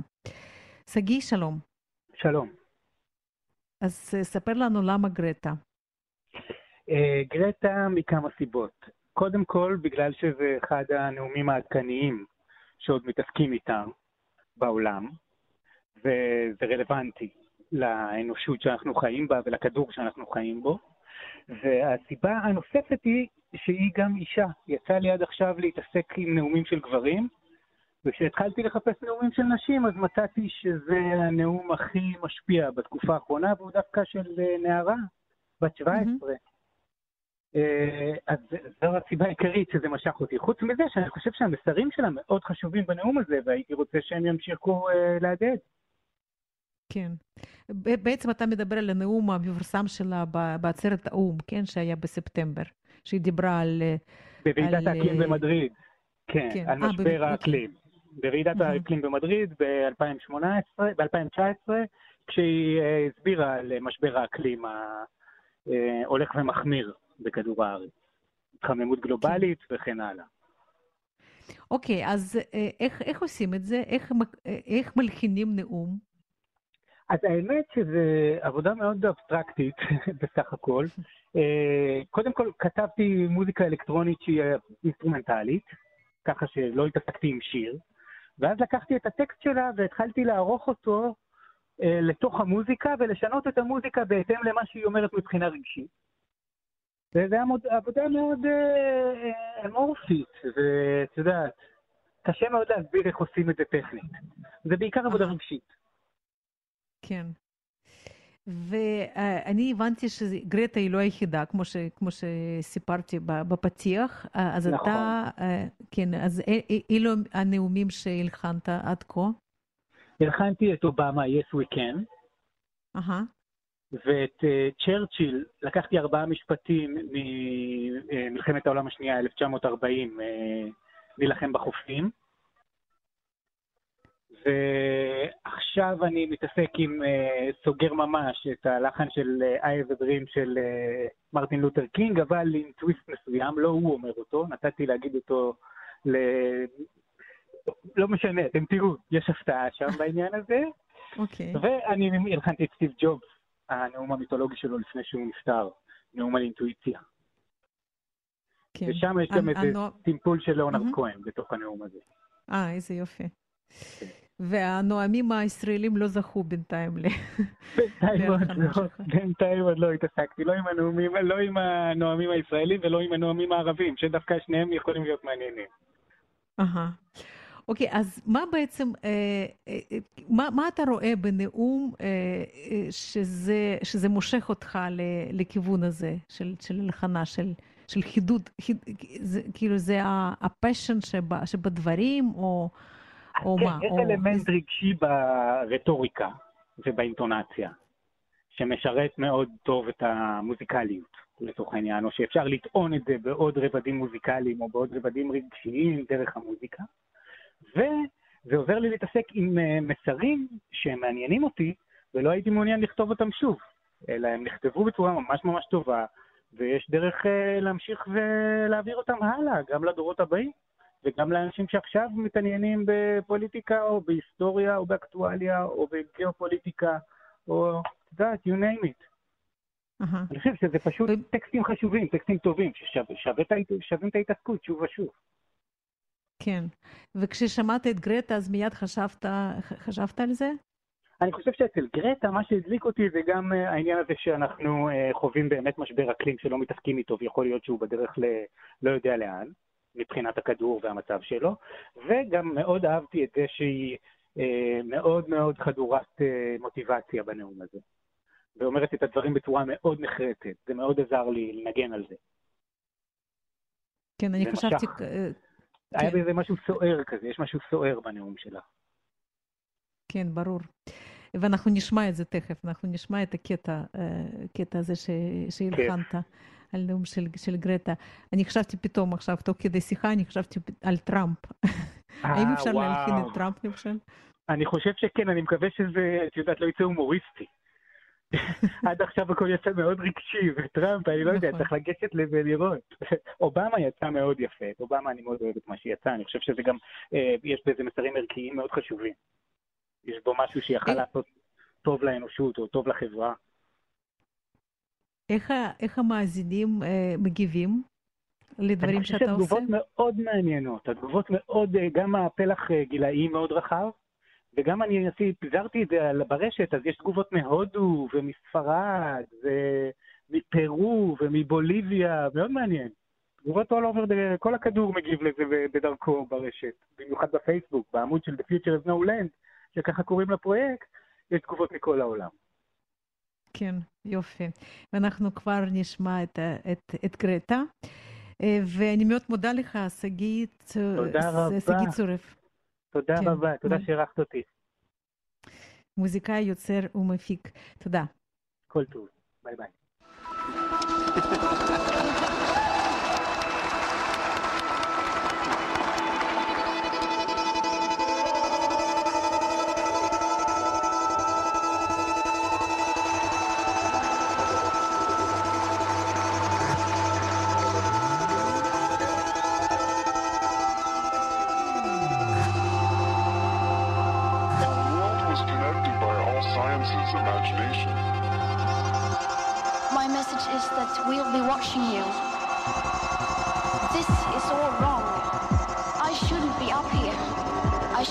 שגיא, שלום. שלום. אז ספר לנו למה גרטה. גרטה מכמה סיבות. קודם כל, בגלל שזה אחד הנאומים העדכניים שעוד מתעסקים איתם בעולם, וזה רלוונטי לאנושות שאנחנו חיים בה ולכדור שאנחנו חיים בו. והסיבה הנוספת היא שהיא גם אישה. יצא לי עד עכשיו להתעסק עם נאומים של גברים, וכשהתחלתי לחפש נאומים של נשים, אז מצאתי שזה הנאום הכי משפיע בתקופה האחרונה, והוא דווקא של נערה, בת 17. Mm-hmm. אה, אז זו הסיבה העיקרית שזה משך אותי. חוץ מזה שאני חושב שהמסרים שלה מאוד חשובים בנאום הזה, והייתי רוצה שהם ימשיכו אה, להדהד. כן. בעצם אתה מדבר על הנאום המפורסם שלה בעצרת האו"ם, כן? שהיה בספטמבר, שהיא דיברה על... אה, בוועידת על... האקלים במדריד, כן, כן. על משבר 아, האקלים. בוועידת האקלים במדריד ב-2018, ב-2019, כשהיא הסבירה על משבר האקלים ההולך ומחמיר בכדור הארץ. התחממות גלובלית כן. וכן הלאה. אוקיי, אז אה, איך, איך עושים את זה? איך, אה, איך מלחינים נאום? אז האמת שזו עבודה מאוד אבסטרקטית בסך הכל. אה, קודם כל, כתבתי מוזיקה אלקטרונית שהיא אינסטרומנטלית, ככה שלא התעסקתי עם שיר, ואז לקחתי את הטקסט שלה והתחלתי לערוך אותו לתוך המוזיקה ולשנות את המוזיקה בהתאם למה שהיא אומרת מבחינה רגשית. וזה עבודה מאוד אה, אמורפית, ואת יודעת, קשה מאוד להסביר איך עושים את זה טכנית. זה בעיקר עבודה רגשית. כן. ואני הבנתי שגרטה היא לא היחידה, כמו, ש, כמו שסיפרתי בפתיח, אז נכון. אתה, כן, אז אילו הנאומים שהלחנת עד כה? הלחנתי את אובמה, Yes We Can. Uh-huh. ואת uh, צ'רצ'יל, לקחתי ארבעה משפטים ממלחמת העולם השנייה, 1940, uh, להילחם בחופים. ועכשיו אני מתעסק עם סוגר ממש את הלחן של I uh, have a dream של uh, מרטין לותר קינג, אבל עם טוויסט מסוים, לא הוא אומר אותו, נתתי להגיד אותו ל... לא משנה, אתם תראו, יש הפתעה שם בעניין הזה. אוקיי. Okay. ואני הלחנתי את סטיב ג'ובס הנאום המיתולוגי שלו לפני שהוא נפטר, נאום על אינטואיציה. כן. ושם יש גם איזה טימפול של ליאונרד כהן בתוך הנאום הזה. אה, איזה יופי. כן. והנואמים הישראלים לא זכו בינתיים ל... בינתיים עוד לא, בינתיים עוד לא התעסקתי, לא עם הנואמים, לא עם הנואמים הישראלים ולא עם הנואמים הערבים, שדווקא שניהם יכולים להיות מעניינים. אהה. אוקיי, אז מה בעצם, אה, אה, אה, מה, מה אתה רואה בנאום שזה, שזה מושך אותך לכיוון הזה של, של הלחנה, של, של חידוד, חיד, זה, כאילו זה הפשן שבה, שבדברים, או, או כן, מה? יש או... אלמנט רגשי ברטוריקה ובאינטונציה, שמשרת מאוד טוב את המוזיקליות. לצורך העניין, או שאפשר לטעון את זה בעוד רבדים מוזיקליים או בעוד רבדים רגשיים דרך המוזיקה. וזה עוזר לי להתעסק עם אה, מסרים שהם מעניינים אותי, ולא הייתי מעוניין לכתוב אותם שוב, אלא הם נכתבו בצורה ממש ממש טובה, ויש דרך אה, להמשיך ולהעביר אותם הלאה, גם לדורות הבאים, וגם לאנשים שעכשיו מתעניינים בפוליטיקה, או בהיסטוריה, או באקטואליה, או בגיאופוליטיקה, או, את יודעת, you name it. Uh-huh. אני חושב שזה פשוט ו... טקסטים חשובים, טקסטים טובים, ששווים את ההתעסקות שוב ושוב. כן. וכששמעת את גרטה, אז מיד חשבת, חשבת על זה? אני חושב שאצל גרטה, מה שהדליק אותי זה גם אה, העניין הזה שאנחנו אה, חווים באמת משבר אקלים שלא מתעסקים איתו, ויכול להיות שהוא בדרך ל... לא יודע לאן, מבחינת הכדור והמצב שלו, וגם מאוד אהבתי את זה שהיא אה, מאוד מאוד חדורת מוטיבציה בנאום הזה, ואומרת את הדברים בצורה מאוד נחרצת, זה מאוד עזר לי לנגן על זה. כן, אני חשבתי, כן. היה בזה משהו סוער כזה, יש משהו סוער בנאום שלה. כן, ברור. ואנחנו נשמע את זה תכף, אנחנו נשמע את הקטע, הקטע הזה שהלחנת על נאום של, של גרטה. אני חשבתי פתאום עכשיו, תוך כדי שיחה, אני חשבתי על טראמפ. האם אפשר להלחין את טראמפ למשל? אני חושב שכן, אני מקווה שזה, את יודעת, לא יצא הומוריסטי. עד עכשיו הכל יצא מאוד רגשי, וטראמפ, אני לא יודע, נכון. צריך לגשת ולראות. אובמה יצא מאוד יפה, אובמה אני מאוד אוהב את מה שיצא, אני חושב שזה גם, אה, יש בזה מסרים ערכיים מאוד חשובים. יש בו משהו שיכל אה. לעשות טוב לאנושות או טוב לחברה. איך, איך המאזינים אה, מגיבים לדברים שאתה עושה? אני חושב שהתגובות מאוד מעניינות, התגובות מאוד, אה, גם הפלח גילאי מאוד רחב, וגם אני עשיתי, פיזרתי את זה ברשת, אז יש תגובות מהודו ומספרד ומפרו ומבוליביה, מאוד מעניין. תגובות all over, the, כל הכדור מגיב לזה בדרכו ברשת, במיוחד בפייסבוק, בעמוד של The Future is No Land, שככה קוראים לפרויקט, יש תגובות מכל העולם. כן, יופי. ואנחנו כבר נשמע את, את, את גרטה. אה, ואני מאוד מודה לך, שגית, שגית צורף. תודה כן. רבה, תודה שאירחת אותי. מוזיקאי, יוצר ומפיק. תודה. כל טוב. ביי ביי.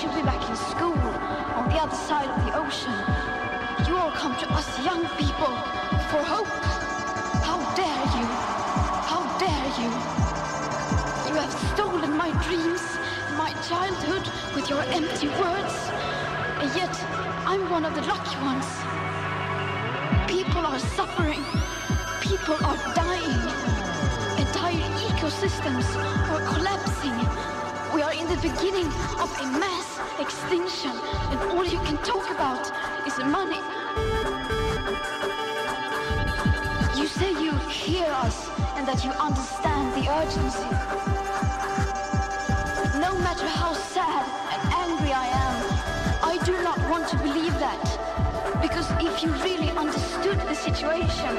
she'll be back in school on the other side of the ocean. You all come to us young people for hope. How dare you? How dare you? You have stolen my dreams, my childhood with your empty words. And yet, I'm one of the lucky ones. People are suffering. People are dying. Entire ecosystems are collapsing the beginning of a mass extinction, and all you can talk about is money. You say you hear us and that you understand the urgency. No matter how sad and angry I am, I do not want to believe that. Because if you really understood the situation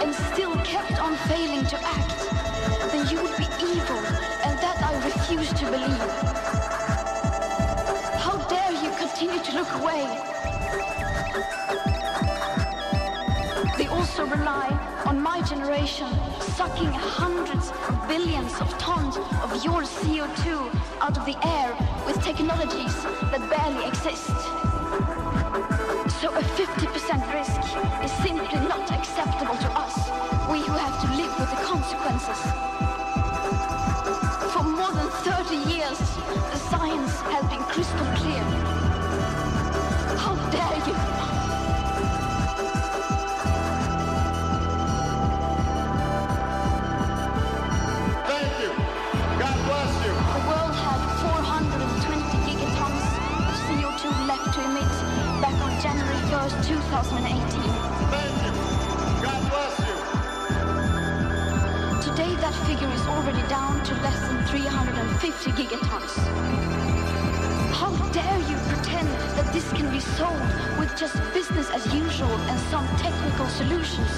and still kept on failing to act, then you would be evil refuse to believe. How dare you continue to look away? They also rely on my generation sucking hundreds of billions of tons of your CO2 out of the air with technologies that barely exist. So a 50% risk is simply not acceptable to us, we who have to live with the consequences the years, the science has been crystal clear. How dare you? Thank you. God bless you. The world had 420 gigatons of CO2 left to emit back on January 1st, 2018. Thank you. that figure is already down to less than 350 gigatons. How dare you pretend that this can be solved with just business as usual and some technical solutions?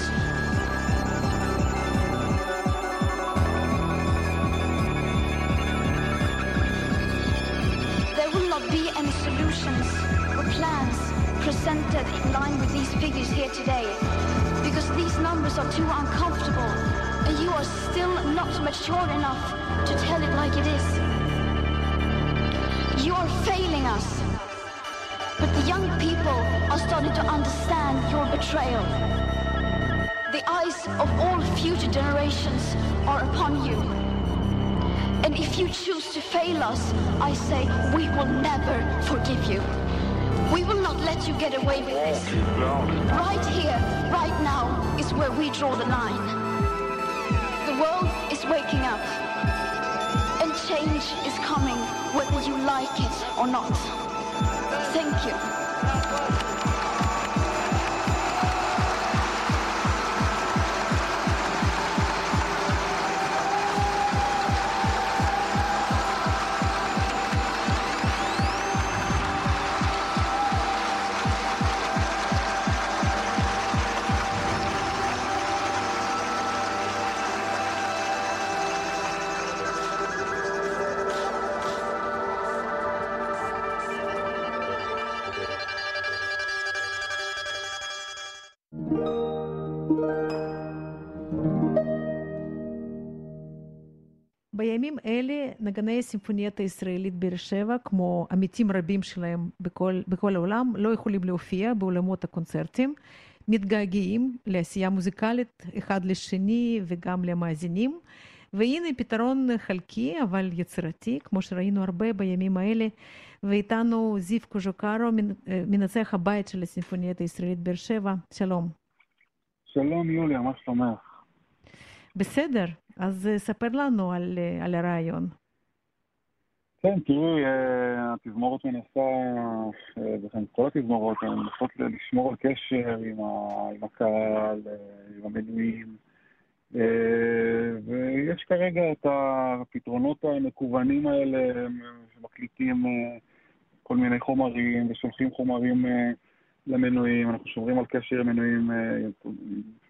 There will not be any solutions or plans presented in line with these figures here today because these numbers are too uncomfortable you are still not mature enough to tell it like it is. You're failing us. But the young people are starting to understand your betrayal. The eyes of all future generations are upon you. And if you choose to fail us, I say we will never forgive you. We will not let you get away with this. Right here, right now, is where we draw the line waking up. And change is coming whether you like it or not. Thank you. נגני הסימפוניית הישראלית באר שבע, כמו עמיתים רבים שלהם בכל, בכל העולם, לא יכולים להופיע באולמות הקונצרטים. מתגעגעים לעשייה מוזיקלית אחד לשני וגם למאזינים. והנה פתרון חלקי אבל יצירתי, כמו שראינו הרבה בימים האלה, ואיתנו זיו קוז'וקרו, מנצח הבית של הסימפוניית הישראלית באר שבע. שלום. שלום יוליה, מה שלומך? בסדר, אז ספר לנו על, על הרעיון. כן, תראי, התזמורת מנסה, וכן כל התזמורות, הן מנסות לשמור על קשר עם, עם הקהל, עם המנויים. ויש כרגע את הפתרונות המקוונים האלה, שמקליטים כל מיני חומרים ושולחים חומרים למנויים, אנחנו שומרים על קשר עם מנויים,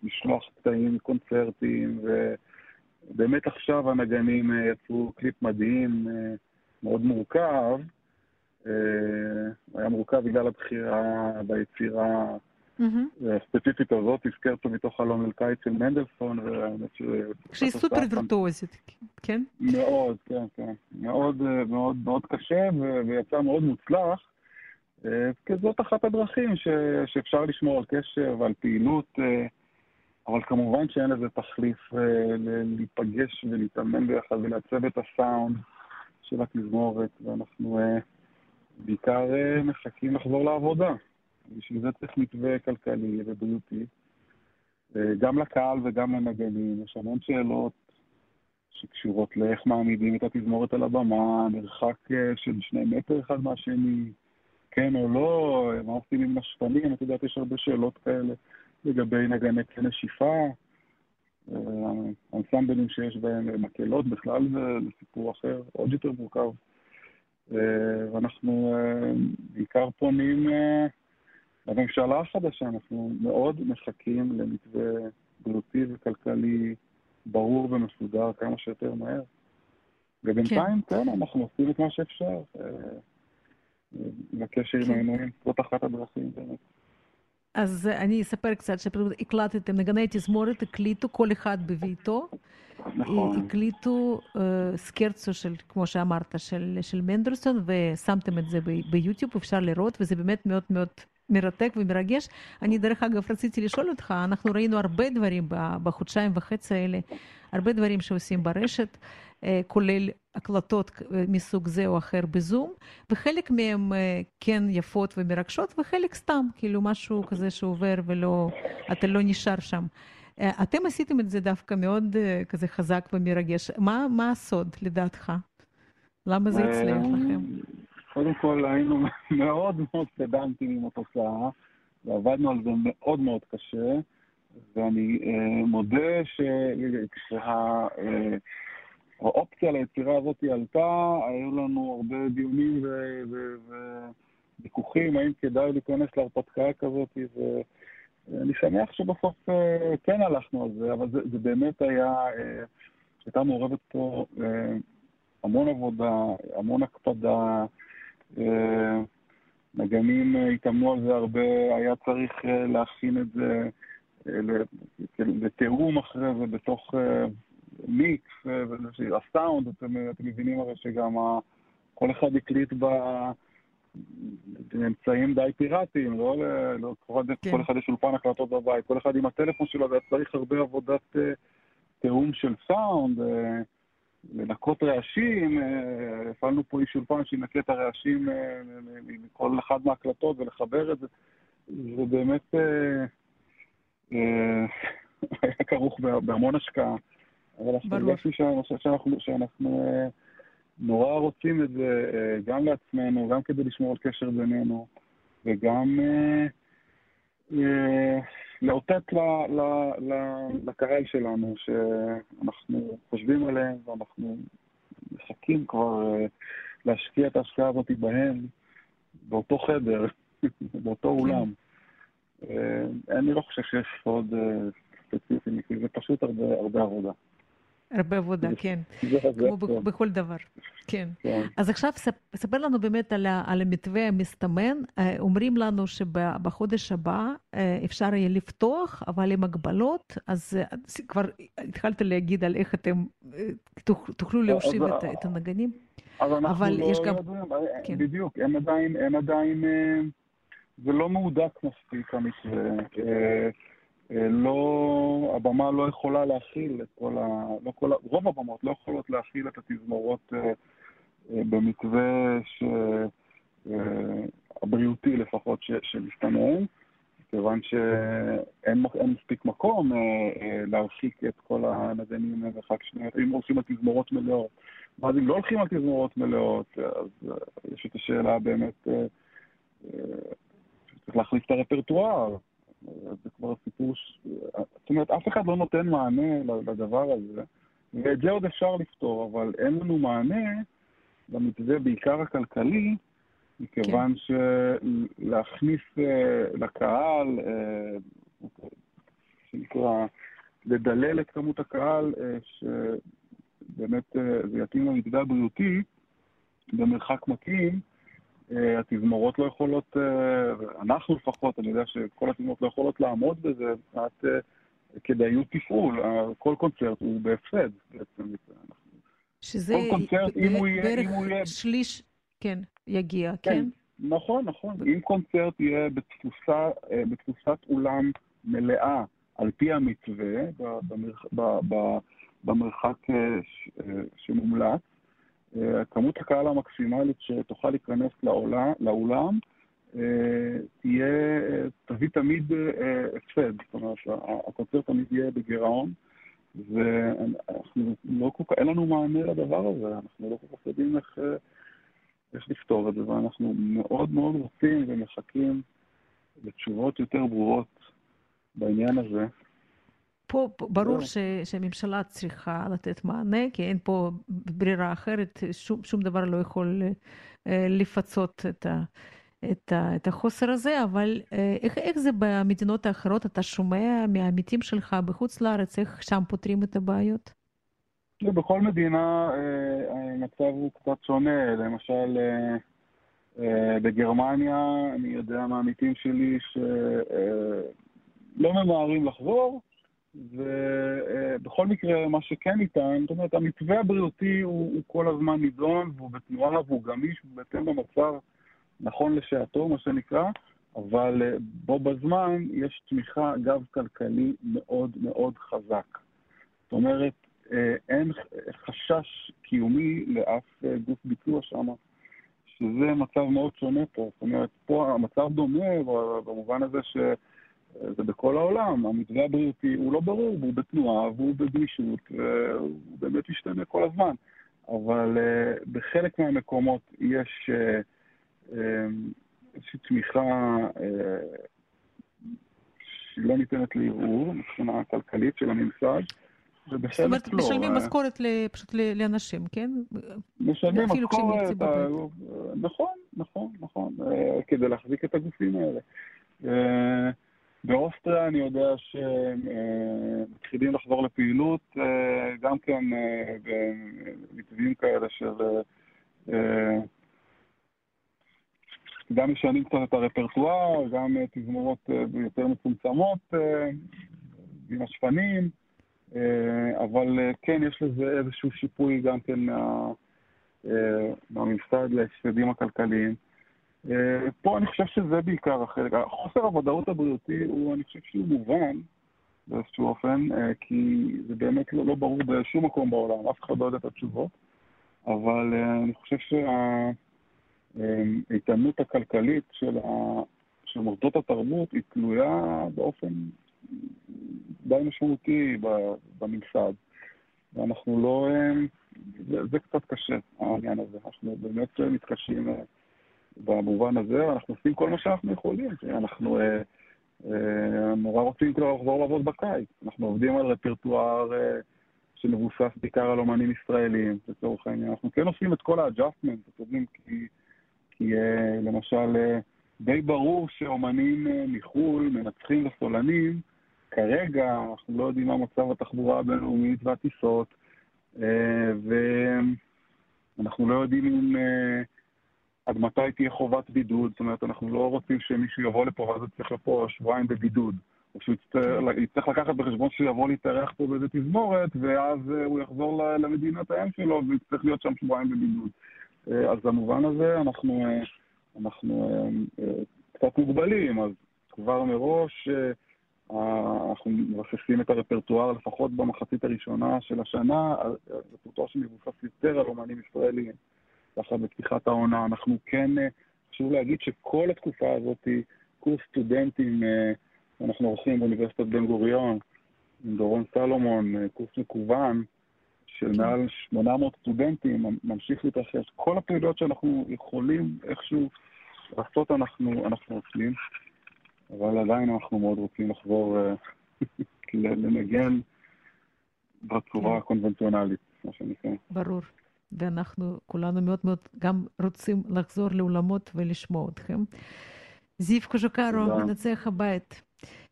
משלוח קטעים, קונצרטים, ובאמת עכשיו הנגנים יצרו קליפ מדהים, מאוד מורכב. היה מורכב בגלל הבחירה ביצירה הספציפית הזאת, הזכרת מתוך חלום אל קיץ של מנדלסון, והאמת ש... שהיא סופר וירטואוזית, כן? מאוד, כן, כן. מאוד מאוד מאוד קשה, ויצא מאוד מוצלח. כי זאת אחת הדרכים ש, שאפשר לשמור על קשר ועל פעילות, אבל כמובן שאין לזה תחליף להיפגש ולהתאמן ביחד ולעצב את הסאונד של התזמורת, ואנחנו בעיקר מחכים לחזור לעבודה. בשביל זה צריך מתווה כלכלי ובריאותי, גם לקהל וגם לנגנים. יש המון שאלות שקשורות לאיך מעמידים את התזמורת על הבמה, מרחק של שני מטר אחד מהשני, כן או לא, מה עושים עם נשפנים, את יודעת, יש הרבה שאלות כאלה לגבי נגני כלי נשיפה, האנסמבלים שיש בהם מקהלות, בכלל זה סיפור אחר, עוד יותר מורכב. ואנחנו בעיקר פונים לממשלה החדשה, אנחנו מאוד מחכים למתווה בריאותי וכלכלי ברור ומסודר כמה שיותר מהר. ובינתיים, כן, כן אנחנו עושים את מה שאפשר. לקשר עם העינויים, זאת אחת הדרכים באמת. אז אני אספר קצת שפשוט הקלטתם, נגני תזמורת הקליטו כל אחד בביתו. נכון. הקליטו uh, סקרצו של, כמו שאמרת, של, של מנדלסון, ושמתם את זה ביוטיוב, אפשר לראות, וזה באמת מאוד מאוד מרתק ומרגש. אני דרך אגב רציתי לשאול אותך, אנחנו ראינו הרבה דברים בחודשיים וחצי האלה, הרבה דברים שעושים ברשת, כולל הקלטות מסוג זה או אחר בזום, וחלק מהם כן יפות ומרגשות, וחלק סתם, כאילו משהו כזה שעובר ולא, אתה לא נשאר שם. אתם עשיתם את זה דווקא מאוד כזה חזק ומרגש. מה, מה הסוד לדעתך? למה זה הצליח לכם? קודם כל היינו מאוד מאוד פדנטים עם התוצאה, ועבדנו על זה מאוד מאוד קשה, ואני אה, מודה שכשהאופציה אה, ליצירה הזאת עלתה, היו לנו הרבה דיונים וויכוחים, האם כדאי להיכנס להרפתקה כזאת, ואני שמח שבסוף אה, כן הלכנו על זה, אבל זה, זה באמת היה, אה, הייתה מעורבת פה אה, המון עבודה, המון הקפדה, נגנים התאמנו על זה הרבה, היה צריך להכין את זה לתיאום אחרי זה בתוך מיקס, הסאונד, אתם, אתם מבינים הרי שגם כל אחד הקליט באמצעים די פיראטיים, לא, לא כל, כן. כל אחד יש אולפן הקלטות בבית, כל אחד עם הטלפון שלו, והיה צריך הרבה עבודת תיאום של סאונד. לנקות רעשים, אה, הפעלנו פה איש אולפן שינקה את הרעשים אה, מכל אחד מההקלטות ולחבר את זה. זה באמת אה, היה כרוך בהמון השקעה. אבל הרגשתי שאנחנו, שאנחנו נורא רוצים את זה גם לעצמנו, גם כדי לשמור על קשר בינינו, וגם לאותת לקהל שלנו שאנחנו חושבים עליהם ואנחנו מחכים כבר אה, להשקיע את ההשקעה הזאת בהם, באותו חדר, באותו כן. אולם. אה, אני לא חושב שיש עוד אה, ספציפי, זה פשוט הרבה, הרבה עבודה. הרבה עבודה, כן. כמו בכל דבר, כן. כן. אז עכשיו ספר לנו באמת על המתווה המסתמן. אה, אומרים לנו שבחודש הבא אה, אפשר יהיה לפתוח, אבל עם הגבלות, אז כבר התחלת להגיד על איך אתם תוכלו להושיב את הנגנים. אבל אנחנו לא יודעים, כן. בדיוק, הם עדיין, הם עדיין, זה לא מהודק מספיק המתווה. אה, לא, הבמה לא יכולה להכיל את כל ה... לא כל ה... רוב הבמות לא יכולות להכיל את התזמורות אה, אה, במתווה ש... הבריאותי לפחות. שמסתמן, כיוון שאין מספיק מקום להרחיק את כל הנגנים למרחק שני... אם הולכים על תזמורות מלאות. ואז אם לא הולכים על תזמורות מלאות, אז יש את השאלה באמת, צריך להחליף את הרפרטואר. זה כבר סיפור, ש... זאת אומרת, אף אחד לא נותן מענה לדבר הזה, ואת זה עוד אפשר לפתור, אבל אין לנו מענה למתווה, בעיקר הכלכלי, מכיוון כן. שלהכניס uh, לקהל, uh, שנקרא, לדלל את כמות הקהל, uh, שבאמת זה יתאים למתווה הבריאותי, במרחק מתאים, אה, התזמורות לא יכולות, אה, אנחנו לפחות, אני יודע שכל התזמורות לא יכולות לעמוד בזה מבחינת אה, כדאיות תפעול. כל קונצרט הוא בהפסד בעצם. שזה כל קונצרט, אם הוא יהיה... אם הוא יהיה... שליש, כן, יגיע, כן? כן? נכון, נכון. אם קונצרט יהיה בתפוסה, בתפוסת אולם מלאה על פי המתווה, במרחק שמומלץ, כמות הקהל המקסימלית שתוכל להיכנס לאולם אה, תהיה, תביא תמיד אה, הפסד. זאת אומרת, הקונצרט תמיד יהיה בגירעון, ואנחנו לא כל כך, אין לנו מענה לדבר הזה, אנחנו לא כל כך יודעים איך, אה, איך לפתור את זה, ואנחנו מאוד מאוד רוצים ומחכים לתשובות יותר ברורות בעניין הזה. פה ברור ש, שהממשלה צריכה לתת מענה, כי אין פה ברירה אחרת, שום, שום דבר לא יכול אה, לפצות את, ה, את, ה, את החוסר הזה, אבל אה, איך, איך זה במדינות האחרות? אתה שומע מהעמיתים שלך בחוץ לארץ, איך שם פותרים את הבעיות? בכל מדינה אה, המצב הוא קצת שונה. למשל, בגרמניה אני יודע מהעמיתים שלי שלא ממהרים לחזור, ובכל מקרה, מה שכן ניתן, זאת אומרת, המתווה הבריאותי הוא, הוא כל הזמן נידון, והוא בתנועה והוא גמיש, בהתאם למצב נכון לשעתו, מה שנקרא, אבל אה, בו בזמן יש תמיכה, גב כלכלי מאוד מאוד חזק. זאת אומרת, אה, אין חשש קיומי לאף אה, גוף ביצוע שם, שזה מצב מאוד שונה פה. זאת אומרת, פה המצב דומה במובן הזה ש... זה בכל העולם, המתווה הבריאותי הוא לא ברור, הוא בתנועה והוא בגמישות, והוא באמת משתנה כל הזמן. אבל uh, בחלק מהמקומות יש uh, uh, איזושהי תמיכה שלא ניתנת לערעור מבחינה כלכלית של הממסד. זאת אומרת, לא. משלמים משכורת פשוט לאנשים, כן? משלמים משכורת, נכון, נכון, נכון, כדי להחזיק את הגופים האלה. באוסטריה אני יודע שמתחילים לחזור לפעילות, אה, גם כן אה, במתווים כאלה של... אה, גם משנים קצת את הרפרטואר, גם תזמורות יותר מצומצמות עם השפנים, אבל כן, יש לזה איזשהו שיפוי גם כן מה, מהממסד להפסדים הכלכליים. אה, פה אני חושב שזה בעיקר החלק. חוסר הוודאות הבריאותי הוא, אני חושב שהוא מובן באיזשהו אופן, אה, כי זה באמת לא, לא ברור בשום מקום בעולם, אף אחד לא יודע את התשובות, אבל אה, אני חושב שהאיתנות הכלכלית של, ה... של מוסדות התרבות היא תלויה באופן די משמעותי בממסד. ואנחנו לא... זה, זה קצת קשה, העניין הזה. אנחנו באמת מתקשים במובן הזה, אנחנו עושים כל מה שאנחנו יכולים. אנחנו אה, אה, נורא רוצים כבר לחזור לעבוד בקיץ. אנחנו עובדים על רפרטואר אה, שמבוסס בעיקר על אומנים ישראלים, לצורך העניין. אנחנו כן עושים את כל ה adjustment, אתם יודעים, כי, כי אה, למשל, אה, די ברור שאומנים אה, מחו"ל מנצחים לסולנים. כרגע אנחנו לא יודעים מה מצב התחבורה הבינלאומית והטיסות. ואנחנו לא יודעים אם... עד מתי תהיה חובת בידוד, זאת אומרת, אנחנו לא רוצים שמישהו יבוא לפה ואז הוא צריך לפה שבועיים בבידוד. או שהוא יצטרך לקחת בחשבון שהוא יבוא להתארח פה באיזה תזמורת, ואז הוא יחזור למדינת האם שלו ויצטרך להיות שם שבועיים בבידוד. אז במובן הזה אנחנו, אנחנו קצת מוגבלים, אז כבר מראש אנחנו מבססים את הרפרטואר לפחות במחצית הראשונה של השנה, רפרטואר שמבוסס יותר על אומנים ישראלים. ככה בפתיחת העונה. אנחנו כן, אה, חשוב להגיד שכל התקופה הזאת, קורס סטודנטים, אה, אנחנו עורכים באוניברסיטת בן גוריון, עם דורון סלומון, אה, קורס מקוון של. מעל 800 סטודנטים, ממשיך להתרחש. כל הפעילויות שאנחנו יכולים איכשהו לעשות, אנחנו, אנחנו עושים, אבל עדיין אנחנו מאוד רוצים לחזור לנגן בצורה כן. הקונבנציונלית, מה שנקרא. ברור. ואנחנו כולנו מאוד מאוד גם רוצים לחזור לאולמות ולשמוע אתכם. זיו קוז'וקרו, מנצח הבית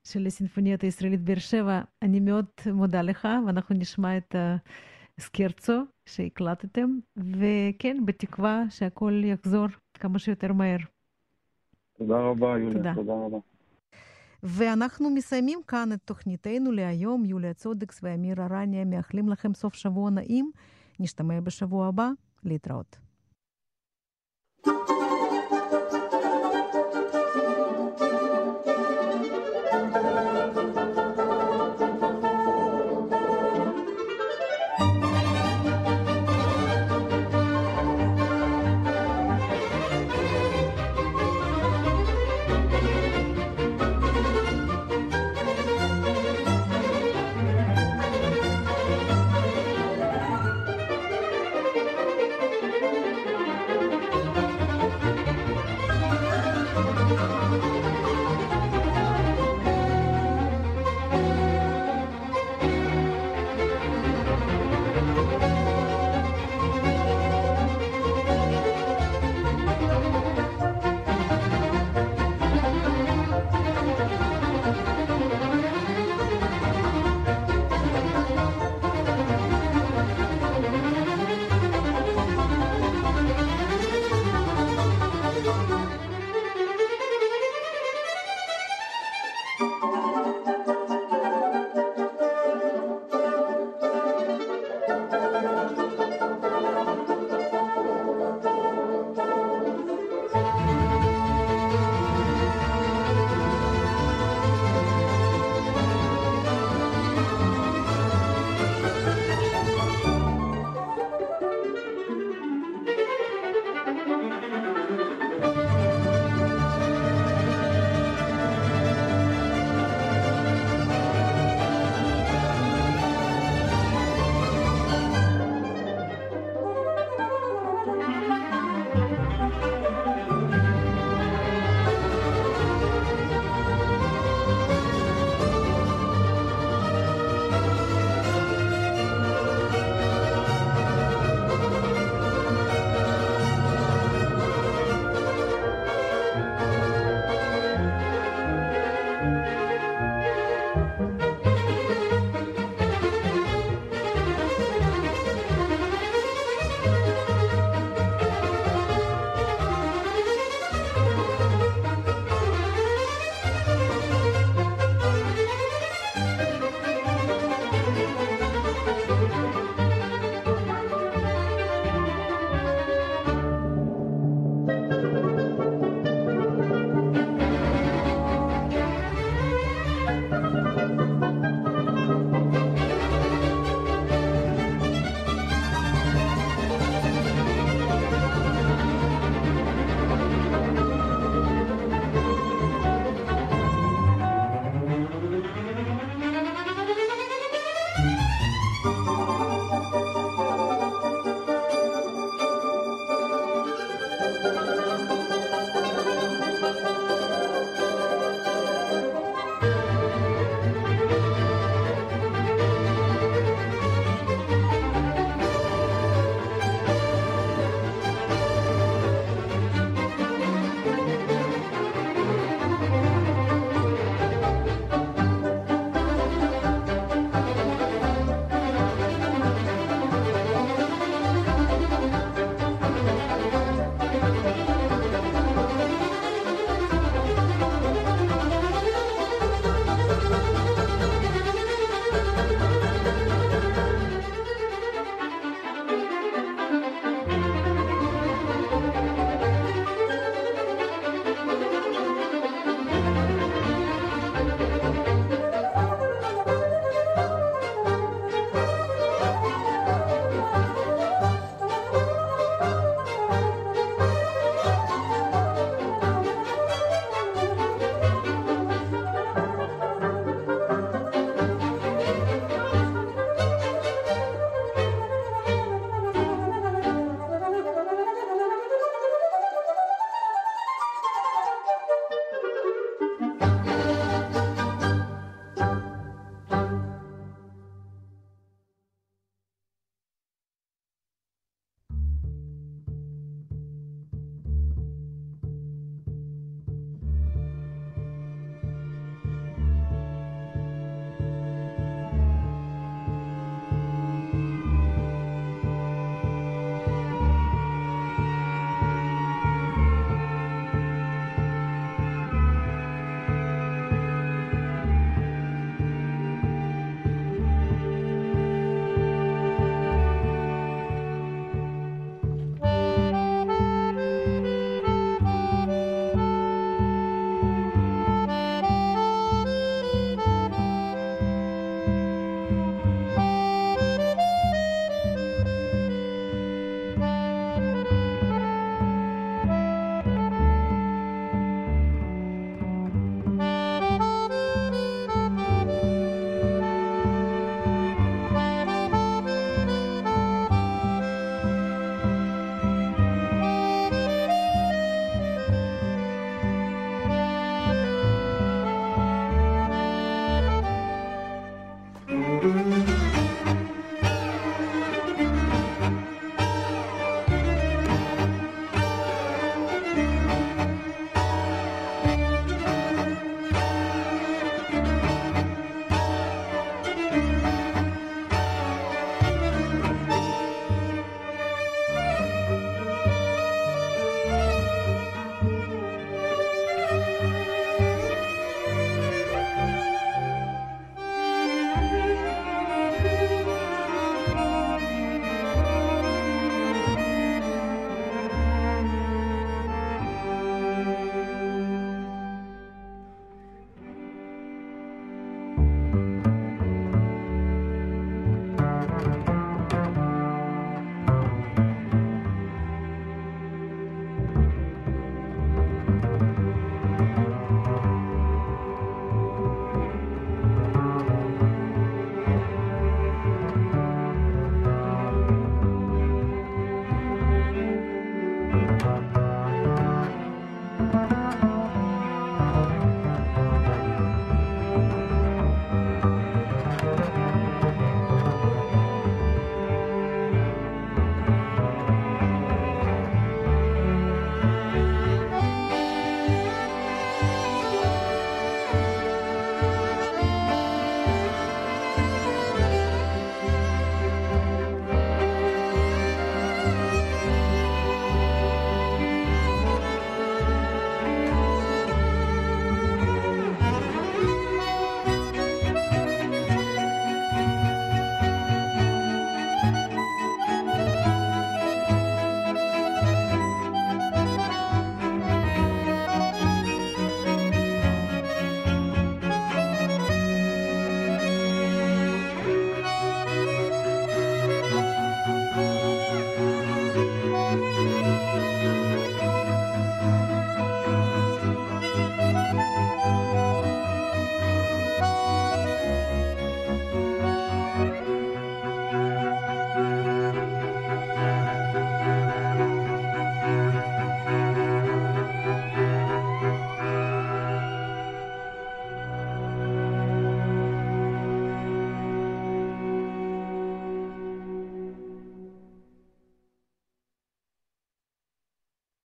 של הסימפוניית הישראלית באר שבע, אני מאוד מודה לך, ואנחנו נשמע את הסקרצו שהקלטתם, וכן, בתקווה שהכל יחזור כמה שיותר מהר. תודה רבה, יוליה, תודה, תודה רבה. ואנחנו מסיימים כאן את תוכניתנו להיום. יוליה צודקס ואמיר ארניה מאחלים לכם סוף שבוע נעים. נשתמע בשבוע הבא, להתראות.